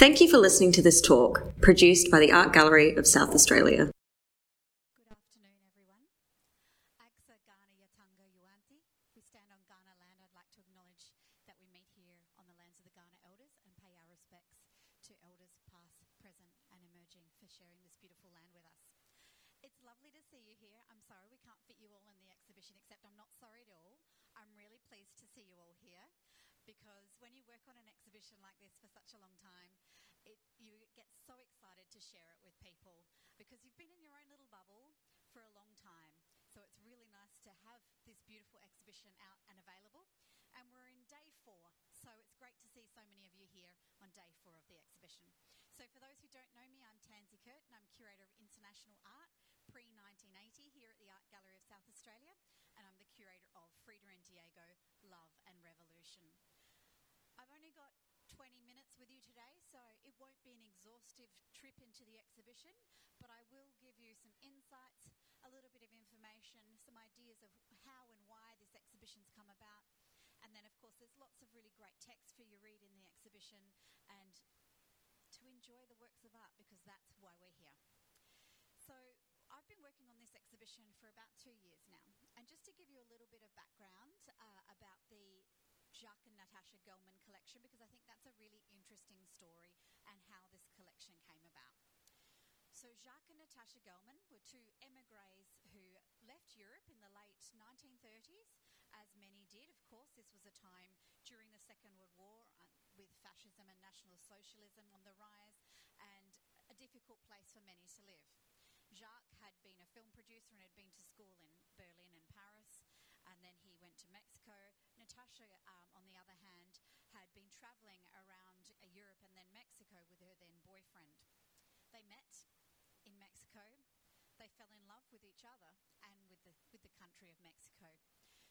Thank you for listening to this talk, produced by the Art Gallery of South Australia. Good afternoon, everyone. Agsa Kaurna yartangka yuwanthi. We stand on Kaurna land. I'd like to acknowledge that we meet here on the lands of the Kaurna elders and pay our respects to elders past, present, and emerging for sharing this beautiful land with us. It's lovely to see you here. I'm sorry we can't fit you all in the exhibition, except I'm not sorry at all. I'm really pleased to see you all here because when you work on an exhibition like this for such a long time, it, you get so excited share it with people because you've been in your own little bubble for a long time. So it's really nice to have this beautiful exhibition out and available. And we're in day four, so it's great to see so many of you here on day four of the exhibition. So for those who don't know me, I'm Tansy Curtin. I'm curator of international art pre 1980 here at the Art Gallery of South Australia, and I'm the curator of Frida and Diego Love and Revolution. I've only got 20 minutes with you today, so it won't be an exhaustive trip into the exhibition, but I will give you some insights, a little bit of information, some ideas of how and why this exhibition's come about. And then, of course, there's lots of really great text for you to read in the exhibition and to enjoy the works of art because that's why we're here. So, I've been working on this exhibition for about two years now. And just to give you a little bit of background uh, about the Jacques and Natasha Gelman collection because I think that's a really interesting story and how this collection came about. So, Jacques and Natasha Gelman were two emigres who left Europe in the late 1930s, as many did. Of course, this was a time during the Second World War uh, with fascism and National Socialism on the rise and a difficult place for many to live. Jacques had been a film producer and had been to school in Berlin and and then he went to Mexico. Natasha, um, on the other hand, had been traveling around Europe and then Mexico with her then boyfriend. They met in Mexico. They fell in love with each other and with the, with the country of Mexico.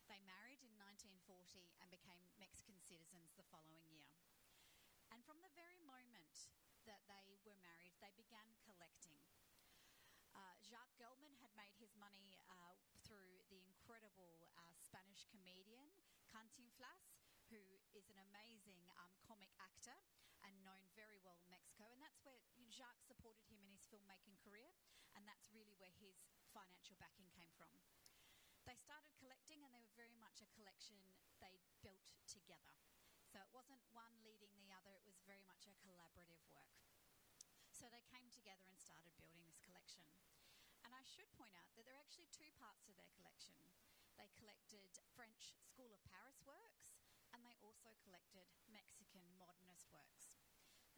They married in 1940 and became Mexican citizens the following year. And from the very moment that they were married, they began collecting. Uh, Jacques Gelman had made his money uh, through the incredible Spanish comedian Cantinflas, who is an amazing um, comic actor and known very well in Mexico. And that's where Jacques supported him in his filmmaking career, and that's really where his financial backing came from. They started collecting, and they were very much a collection they built together. So it wasn't one leading the other, it was very much a collaborative work. So they came together and started building this collection. And I should point out that there are actually two parts to their collection. They collected French School of Paris works and they also collected Mexican modernist works.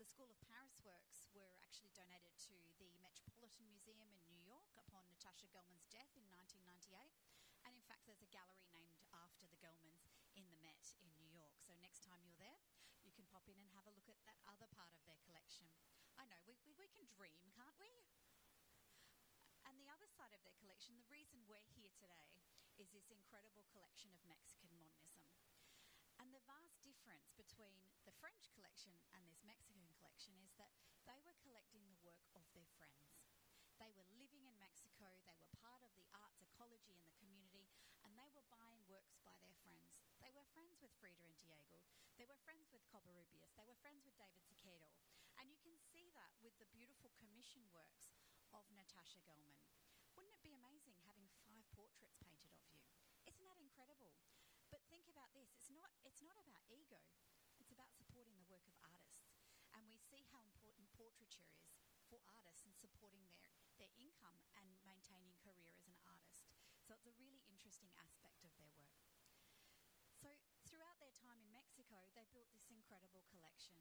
The School of Paris works were actually donated to the Metropolitan Museum in New York upon Natasha Gelman's death in 1998. And in fact, there's a gallery named after the Gelmans in the Met in New York. So next time you're there, you can pop in and have a look at that other part of their collection. I know, we, we, we can dream, can't we? And the other side of their collection, the reason we're is this incredible collection of Mexican modernism. And the vast difference between the French collection and this Mexican collection is that they were collecting the work of their friends. They were living in Mexico, they were part of the arts ecology in the community, and they were buying works by their friends. They were friends with Frida and Diego, they were friends with Covarrubias, they were friends with David Siqueiro. And you can see that with the beautiful commission works of Natasha Gelman. Wouldn't it be amazing having five portraits painted of you? Isn't that incredible? But think about this it's not, it's not about ego, it's about supporting the work of artists. And we see how important portraiture is for artists and supporting their, their income and maintaining career as an artist. So it's a really interesting aspect of their work. So throughout their time in Mexico, they built this incredible collection.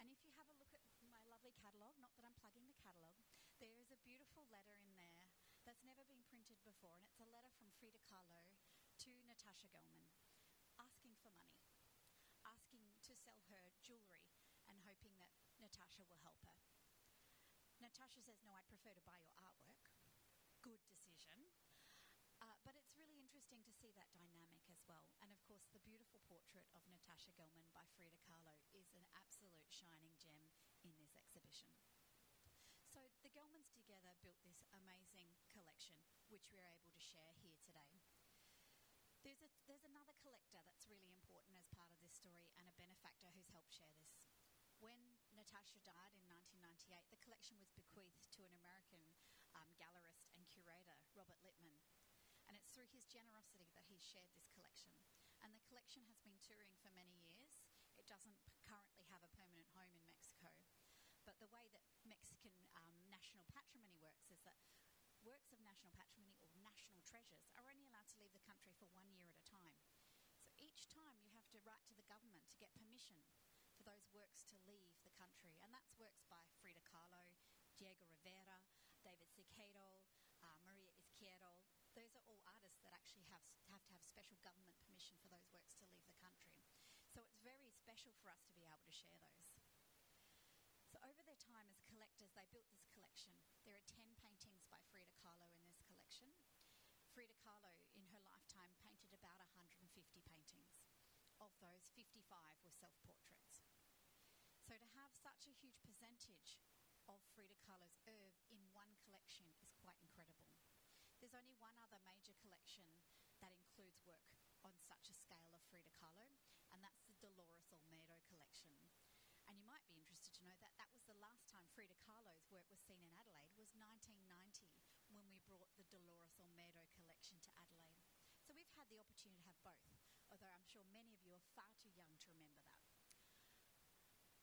And if you have a look at my lovely catalogue, not that I'm plugging the catalogue, there is a beautiful letter in there that's never been printed before, and it's a letter from Frida Kahlo to Natasha Gelman asking for money, asking to sell her jewellery and hoping that Natasha will help her. Natasha says, No, I'd prefer to buy your artwork. Good decision. Uh, but it's really interesting to see that dynamic as well. And of course, the beautiful portrait of Natasha Gelman by Frida Kahlo is an absolute shining gem in this exhibition. So the Gelmans together built this amazing collection, which we're able to share here today. There's, a, there's another collector that's really important as part of this story and a benefactor who's helped share this. When Natasha died in 1998, the collection was bequeathed to an American um, gallerist and curator, Robert Littman. And it's through his generosity that he's shared this collection. And the collection has been touring for many years. It doesn't currently have a permanent home in Mexico. But the way that Mexican um, national patrimony works is that works of national patrimony or national treasures are only allowed to leave the country for one year at a time. So each time you have to write to the government to get permission for those works to leave the country. And that's works by Frida Kahlo, Diego Rivera, David Siqueiros, uh, Maria Izquierdo. Those are all artists that actually have, have to have special government permission for those works to leave the country. So it's very special for us to be able to share those. So over their time as collectors, they built this collection. There are 10 paintings by Frida Kahlo in this collection. Frida Kahlo, in her lifetime, painted about 150 paintings. Of those, 55 were self portraits. So to have such a huge percentage of Frida Kahlo's oeuvre in one collection is quite incredible. There's only one other major collection that includes work on such a scale of Frida Kahlo, and that's the Dolores Olmedo collection. And you might be interested to know that that was the last time Frida Kahlo's work was seen in Adelaide was 1990 when we brought the Dolores Olmedo collection to Adelaide. So we've had the opportunity to have both, although I'm sure many of you are far too young to remember that.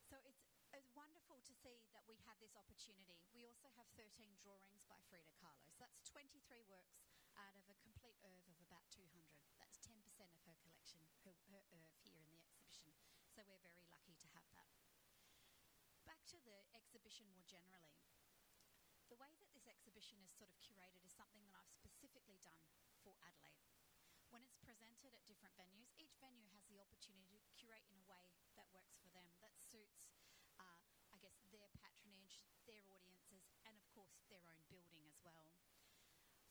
So it's, it's wonderful to see that we have this opportunity. We also have 13 drawings by Frida Kahlo. So that's 23 works out of a complete oeuvre of about 200. That's 10% of her collection, her, her oeuvre here in the exhibition. So we're very lucky to have that back to the exhibition more generally, the way exhibition is sort of curated is something that I've specifically done for Adelaide. When it's presented at different venues, each venue has the opportunity to curate in a way that works for them, that suits, uh, I guess, their patronage, their audiences, and of course their own building as well.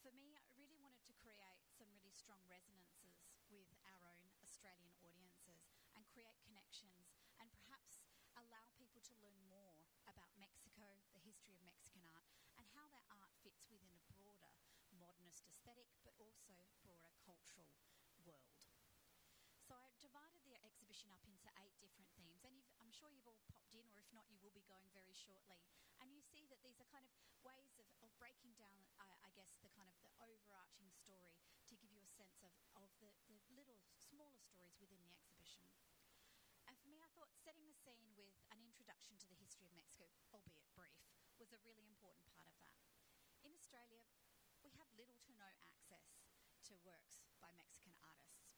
For me, I really wanted to create some really strong resonances with our own Australian audiences and create connections and perhaps allow people to learn more about Mexico, the history of Mexican art, and how that art fits within a broader modernist aesthetic, but also broader cultural world. So I divided the exhibition up into eight different themes, and I'm sure you've all popped in, or if not, you will be going very shortly. And you see that these are kind of ways of, of breaking down, uh, I guess, the kind of the overarching story to give you a sense of, of the, the little, smaller stories within the exhibition. And for me, I thought setting the scene with an introduction to the history of Mexico, albeit brief, was a really important part of that. In Australia, we have little to no access to works by Mexican artists.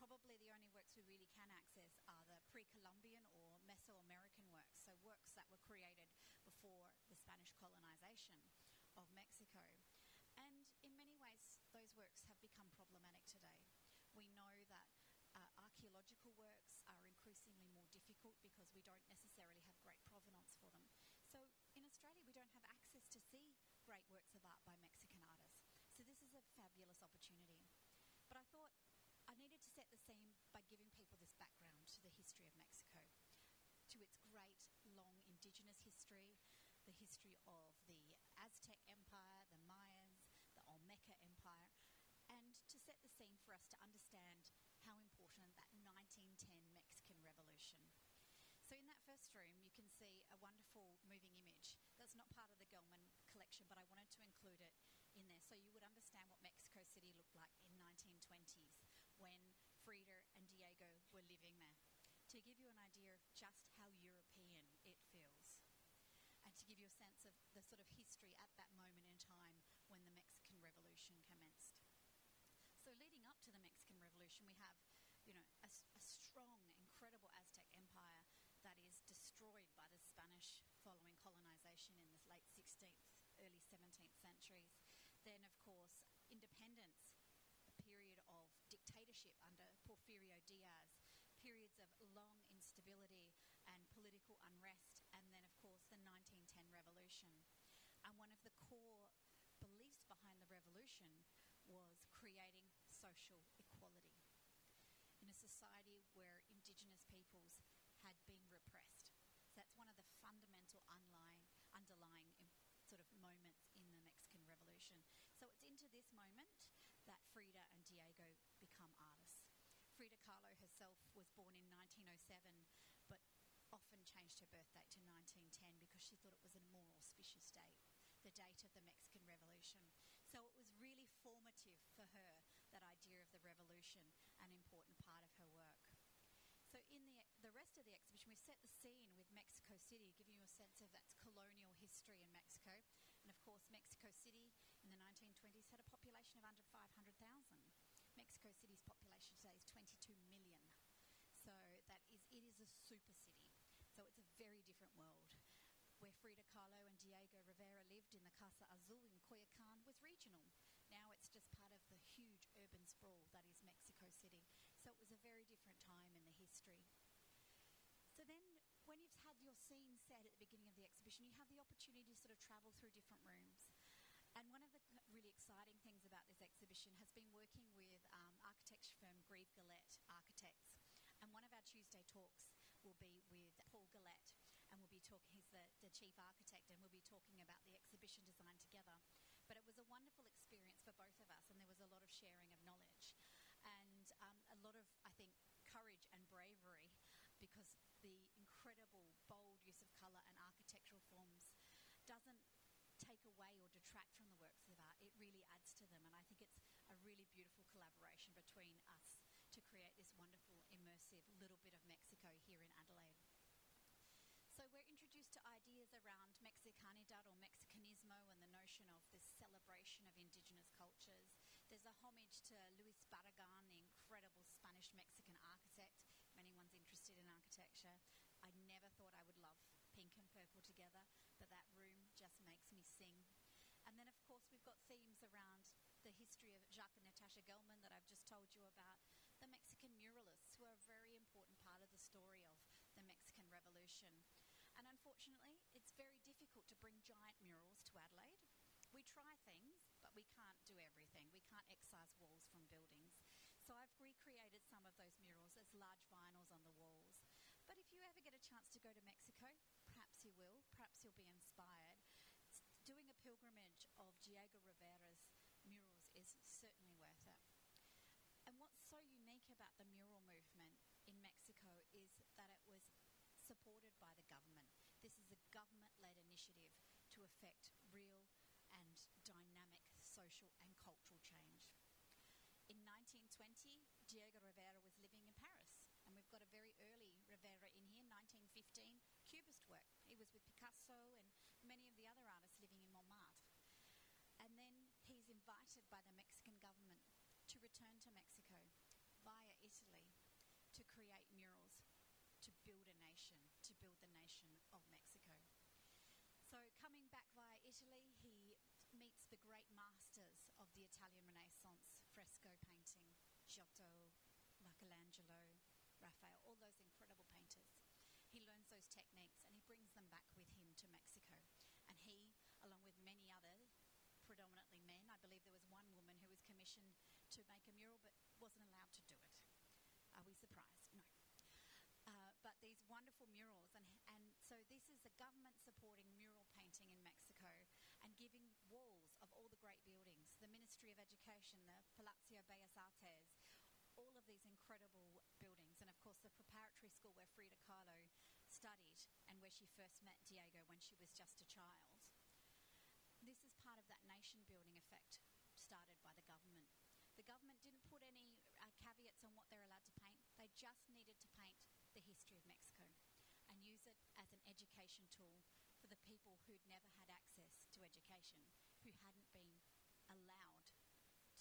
Probably the only works we really can access are the pre Columbian or Mesoamerican works, so works that were created before the Spanish colonization of Mexico. And in many ways, those works have become problematic today. We know that uh, archaeological works are increasingly more difficult because we don't necessarily have great provenance for them. So in Australia, we don't have access to see great works of art by Mexican artists. So this is a fabulous opportunity. But I thought I needed to set the scene by giving people this background to the history of Mexico, to its great, long indigenous history, the history of the Aztec Empire, the Mayans, the Olmeca Empire, and to set the scene for us to understand how important that 1910 Mexican Revolution. So in that first room, you can see a wonderful moving image. That's not part of the Gelman collection, but I wanted to include it in there so you would understand what Mexico City looked like in 1920s when Frida and Diego were living there. To give you an idea of just how European it feels and to give you a sense of the sort of history at that moment in time when the Mexican Revolution commenced. So leading up to the Mexican Revolution, we have, you know, a, a, strong, incredible Aztec empire that is destroyed by the Spanish following colonization in the late 16th, early 17th centuries. Then, of course, independence, a period of dictatorship under Porfirio Diaz, periods of long instability and political unrest, and then, of course, the 1910 revolution. And one of the core beliefs behind the revolution was creating social equality in a society where Indigenous peoples had been repressed. So that's one of the fundamental underlying, underlying sort of moments in the Mexican Revolution. So it's into this moment that Frida and Diego. Frida Kahlo herself was born in 1907, but often changed her birthday to 1910 because she thought it was a more auspicious date, the date of the Mexican Revolution. So it was really formative for her, that idea of the revolution, an important part of her work. So in the, the rest of the exhibition, we've set the scene with Mexico City, giving you a sense of its colonial history in Mexico. And of course, Mexico City in the 1920s had a population of under 500,000. Mexico City's today is 22 million. So that is, it is a super city. So it's a very different world. Where Frida Kahlo and Diego Rivera lived in the Casa Azul in Coyoacan was regional. Now it's just part of the huge urban sprawl that is Mexico City. So it was a very different time in the history. So then, when you've had your scene set at the beginning of the exhibition, you have the opportunity to sort of travel through different rooms. And one of the really exciting things about this exhibition has been working with um, architecture firm Grieve Gillett Architects. And one of our Tuesday talks will be with Paul Gillett, and we'll be talking, he's the, the chief architect, and we'll be talking about the exhibition design together. But it was a wonderful experience for both of us, and there was a lot of sharing of knowledge. And um, a lot of, I think, courage and bravery because the incredible, bold use of colour and architectural forms doesn't take away or detract from the works of art. It really adds to them, and I think it's really beautiful collaboration between us to create this wonderful, immersive little bit of Mexico here in Adelaide. So we're introduced to ideas around Mexicanidad or Mexicanismo and the notion of this celebration of indigenous cultures. There's a homage to Luis Barragan, the incredible Spanish Mexican architect. If anyone's interested in architecture, I never thought I would love pink and purple together, but that room just makes me sing and then, of course, we've got themes around the history of Jacques and Natasha Gelman that I've just told you about, the Mexican muralists, who are a very important part of the story of the Mexican Revolution. And unfortunately, it's very difficult to bring giant murals to Adelaide. We try things, but we can't do everything. We can't excise walls from buildings. So I've recreated some of those murals as large vinyls on the walls. But if you ever get a chance to go to Mexico, perhaps you will, perhaps you'll be inspired doing a pilgrimage of Diego Rivera's is certainly worth it. And what's so unique about the mural movement in Mexico is that it was supported by the government. This is a government led initiative to effect real and dynamic social and cultural change. In 1920, Diego Rivera was living in Paris and we've got a very early Rivera in here, 1915, Cubist work. He was with Picasso and many of the other artists living in Montmartre. And then he's invited by the Mexican government to return to Mexico via Italy to create murals to build a nation, to build the nation of Mexico. So, coming back via Italy, he meets the great masters of the Italian Renaissance fresco painting Giotto, Michelangelo, Raphael, all those incredible painters. He learns those techniques and he brings them back with him to Mexico. And he, along with many others, predominantly men, I believe there was one woman who was commissioned to make a mural but wasn't allowed to do it. Are we surprised? No. Uh, but these wonderful murals, and, and so this is the government supporting mural painting in Mexico and giving walls of all the great buildings the Ministry of Education, the Palacio Bellas Artes, all of these incredible buildings, and of course the preparatory school where Frida Kahlo studied and where she first met Diego when she was just a child. This is part of that nation building effect started by the government. The government didn't put any uh, caveats on what they're allowed to paint, they just needed to paint the history of Mexico and use it as an education tool for the people who'd never had access to education, who hadn't been allowed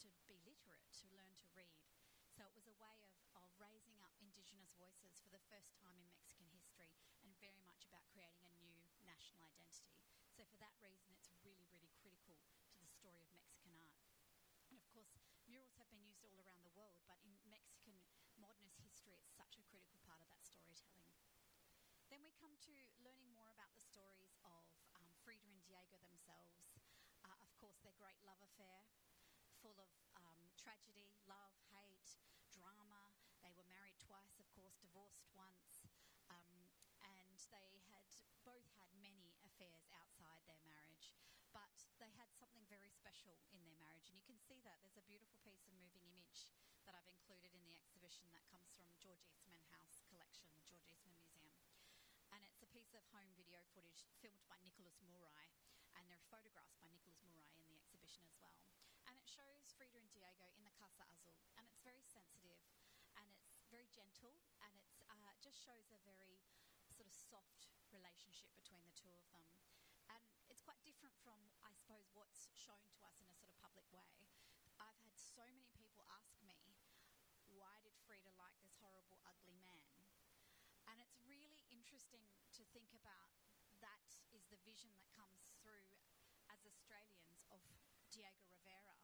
to be literate, to learn to read, so it was a way of, of raising up Indigenous voices for the first time in Mexican history and very much about creating a new national identity. So for that reason, it's really, really critical to the story of Mexican art. And of course, murals have been used all around the world, but in Mexican modernist history, it's such a critical part of that storytelling. Then we come to learning more about the stories of um, Frida and Diego themselves. Uh, of course, their great love affair, full of um, tragedy, love, hate, drama. They were married twice, of course, divorced once, um, and they had both had many affairs outside their marriage, but they had something very special in their marriage, and you can see that. There's a beautiful piece of moving image that I've exhibition that comes from George Eastman House collection, George Eastman Museum. And it's a piece of home video footage filmed by Nickolas Muray, and there are photographs by Nickolas Muray in the exhibition as well. And it shows Frida and Diego in the Casa Azul, and it's very sensitive, and it's very gentle, and it uh, just shows a very sort of soft relationship between the two of them. And it's quite different from, I suppose, what's shown to us in a sort of public way. I've had so many people ask me, why did Frida like this horrible, ugly man? And it's really interesting to think about that is the vision that comes through as Australians of Diego Rivera.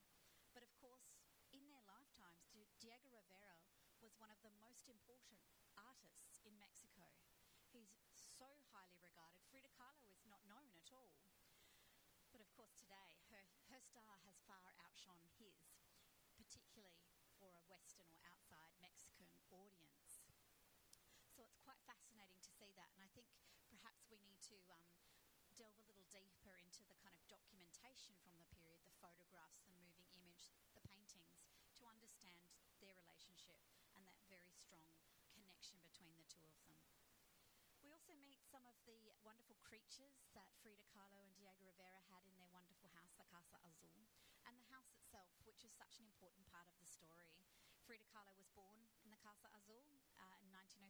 But of course, in their lifetimes, Diego Rivera was one of the most important artists in Mexico. He's so highly regarded. Frida Kahlo is not known at all. But of course, today, her, her star has far outshone his, particularly for a Western or outside Mexican audience. So it's quite fascinating to see that. And I think perhaps we need to um, delve a little deeper into the kind of documentation from the period, the photographs, the moving image, the paintings, to understand their relationship and that very strong connection between the two of them. We also meet some of the wonderful creatures that Frida Kahlo and Diego Rivera had in their wonderful house, the Casa Azul, and the house itself, which is such an important part of the story. Frida Kahlo was born in the Casa Azul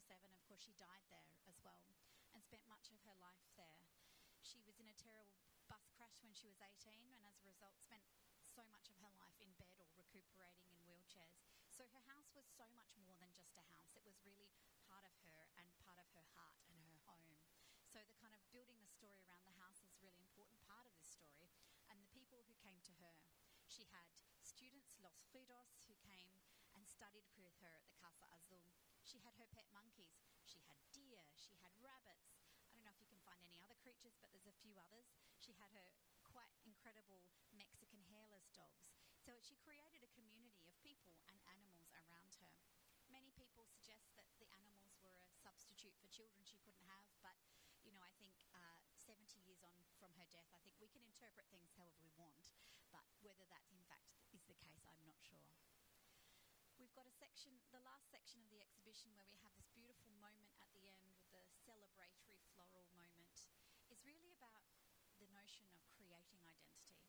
7. Of course, she died there as well and spent much of her life there. She was in a terrible bus crash when she was 18 and as a result spent so much of her life in bed or recuperating in wheelchairs. So her house was so much more than just a house. It was really part of her and part of her heart and her home. So the kind of building the story around the house is a really important part of this story and the people who came to her. She had students, Los Fridos, who came and studied with her at the Casa Azul she had her pet monkeys. She had deer. She had rabbits. I don't know if you can find any other creatures, but there's a few others. She had her quite incredible Mexican hairless dogs. So she created a community of people and animals around her. Many people suggest that the animals were a substitute for children she couldn't have, but you know, I think uh, 70 years on from her death, I think we can interpret things however we want, but whether that in fact is the case, I'm not sure. Got a section, the last section of the exhibition, where we have this beautiful moment at the end with the celebratory floral moment, is really about the notion of creating identity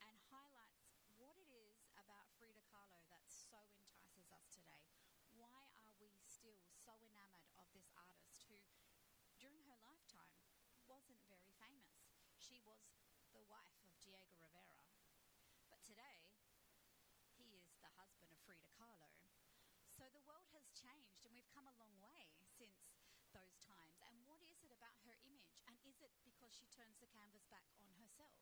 and highlights what it is about Frida Kahlo that so entices us today. Why are we still so enamored of this artist who, during her lifetime, wasn't very famous? She was the wife of Diego Rivera. But today, husband of Frida Kahlo. So the world has changed, and we've come a long way since those times. And what is it about her image? And is it because she turns the canvas back on herself?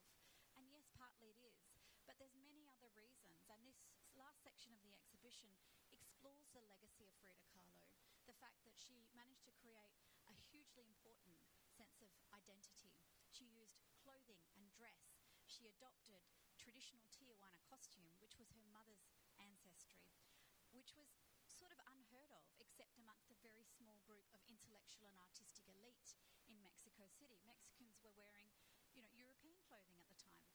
And yes, partly it is. But there's many other reasons. And this last section of the exhibition explores the legacy of Frida Kahlo. The fact that she managed to create a hugely important sense of identity. She used clothing and dress. She adopted traditional Tehuana costume, which was her mother's which was sort of unheard of, except amongst a very small group of intellectual and artistic elite in Mexico City. Mexicans were wearing, you know, European clothing at the time.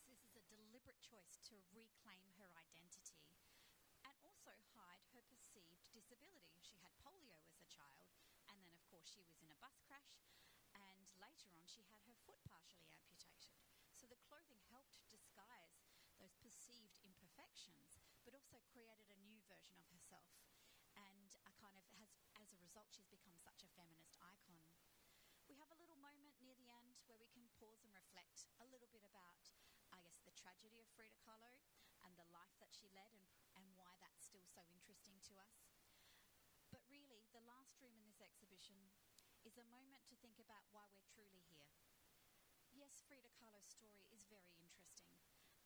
So this is a deliberate choice to reclaim her identity and also hide her perceived disability. She had polio as a child, and then, of course, she was in a bus crash, and later on, she had her foot partially amputated. So the clothing helped disguise those perceived imperfections, but also created a new version of herself. And a kind of has, as a result, she's become such a feminist icon. We have a little moment near the end where we can pause and reflect a little bit about, I guess, the tragedy of Frida Kahlo and the life that she led and, and why that's still so interesting to us. But really, the last room in this exhibition is a moment to think about why we're truly here. Yes, Frida Kahlo's story is very interesting,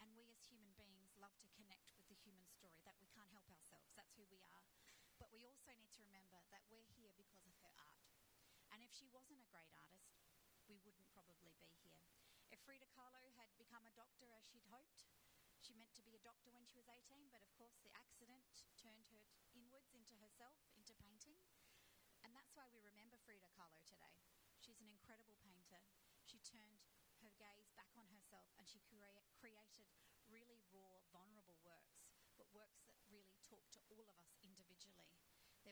and we as human beings love to connect with the human story, that we can't help ourselves. That's who we are. But we also need to remember that we're here because of her art. And if she wasn't a great artist, we wouldn't probably be here. If Frida Kahlo had become a doctor as she'd hoped, she meant to be a doctor when she was 18, but of course the accident turned her inwards into herself, into painting. And that's why we remember Frida Kahlo today. She's an incredible painter. She turned her gaze back on herself and she crea- created really raw, vulnerable works, but works that really talk to all of us.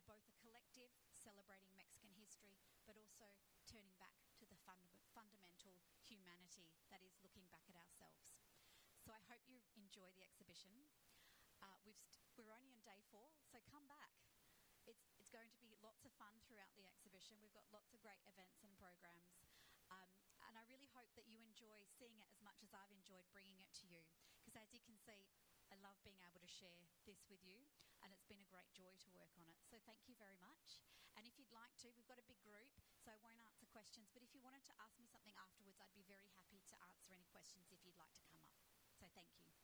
They're both a collective celebrating Mexican history, but also turning back to the fund- fundamental humanity that is looking back at ourselves. So I hope you enjoy the exhibition. Uh, we've st- we're only on day four, so come back. It's, it's going to be lots of fun throughout the exhibition. We've got lots of great events and programs. Um, and I really hope that you enjoy seeing it as much as I've enjoyed bringing it to you. Because as you can see, I love being able to share this with you, and it's been a great joy to work on it. So thank you very much. And if you'd like to, we've got a big group, so I won't answer questions. But if you wanted to ask me something afterwards, I'd be very happy to answer any questions if you'd like to come up. So thank you.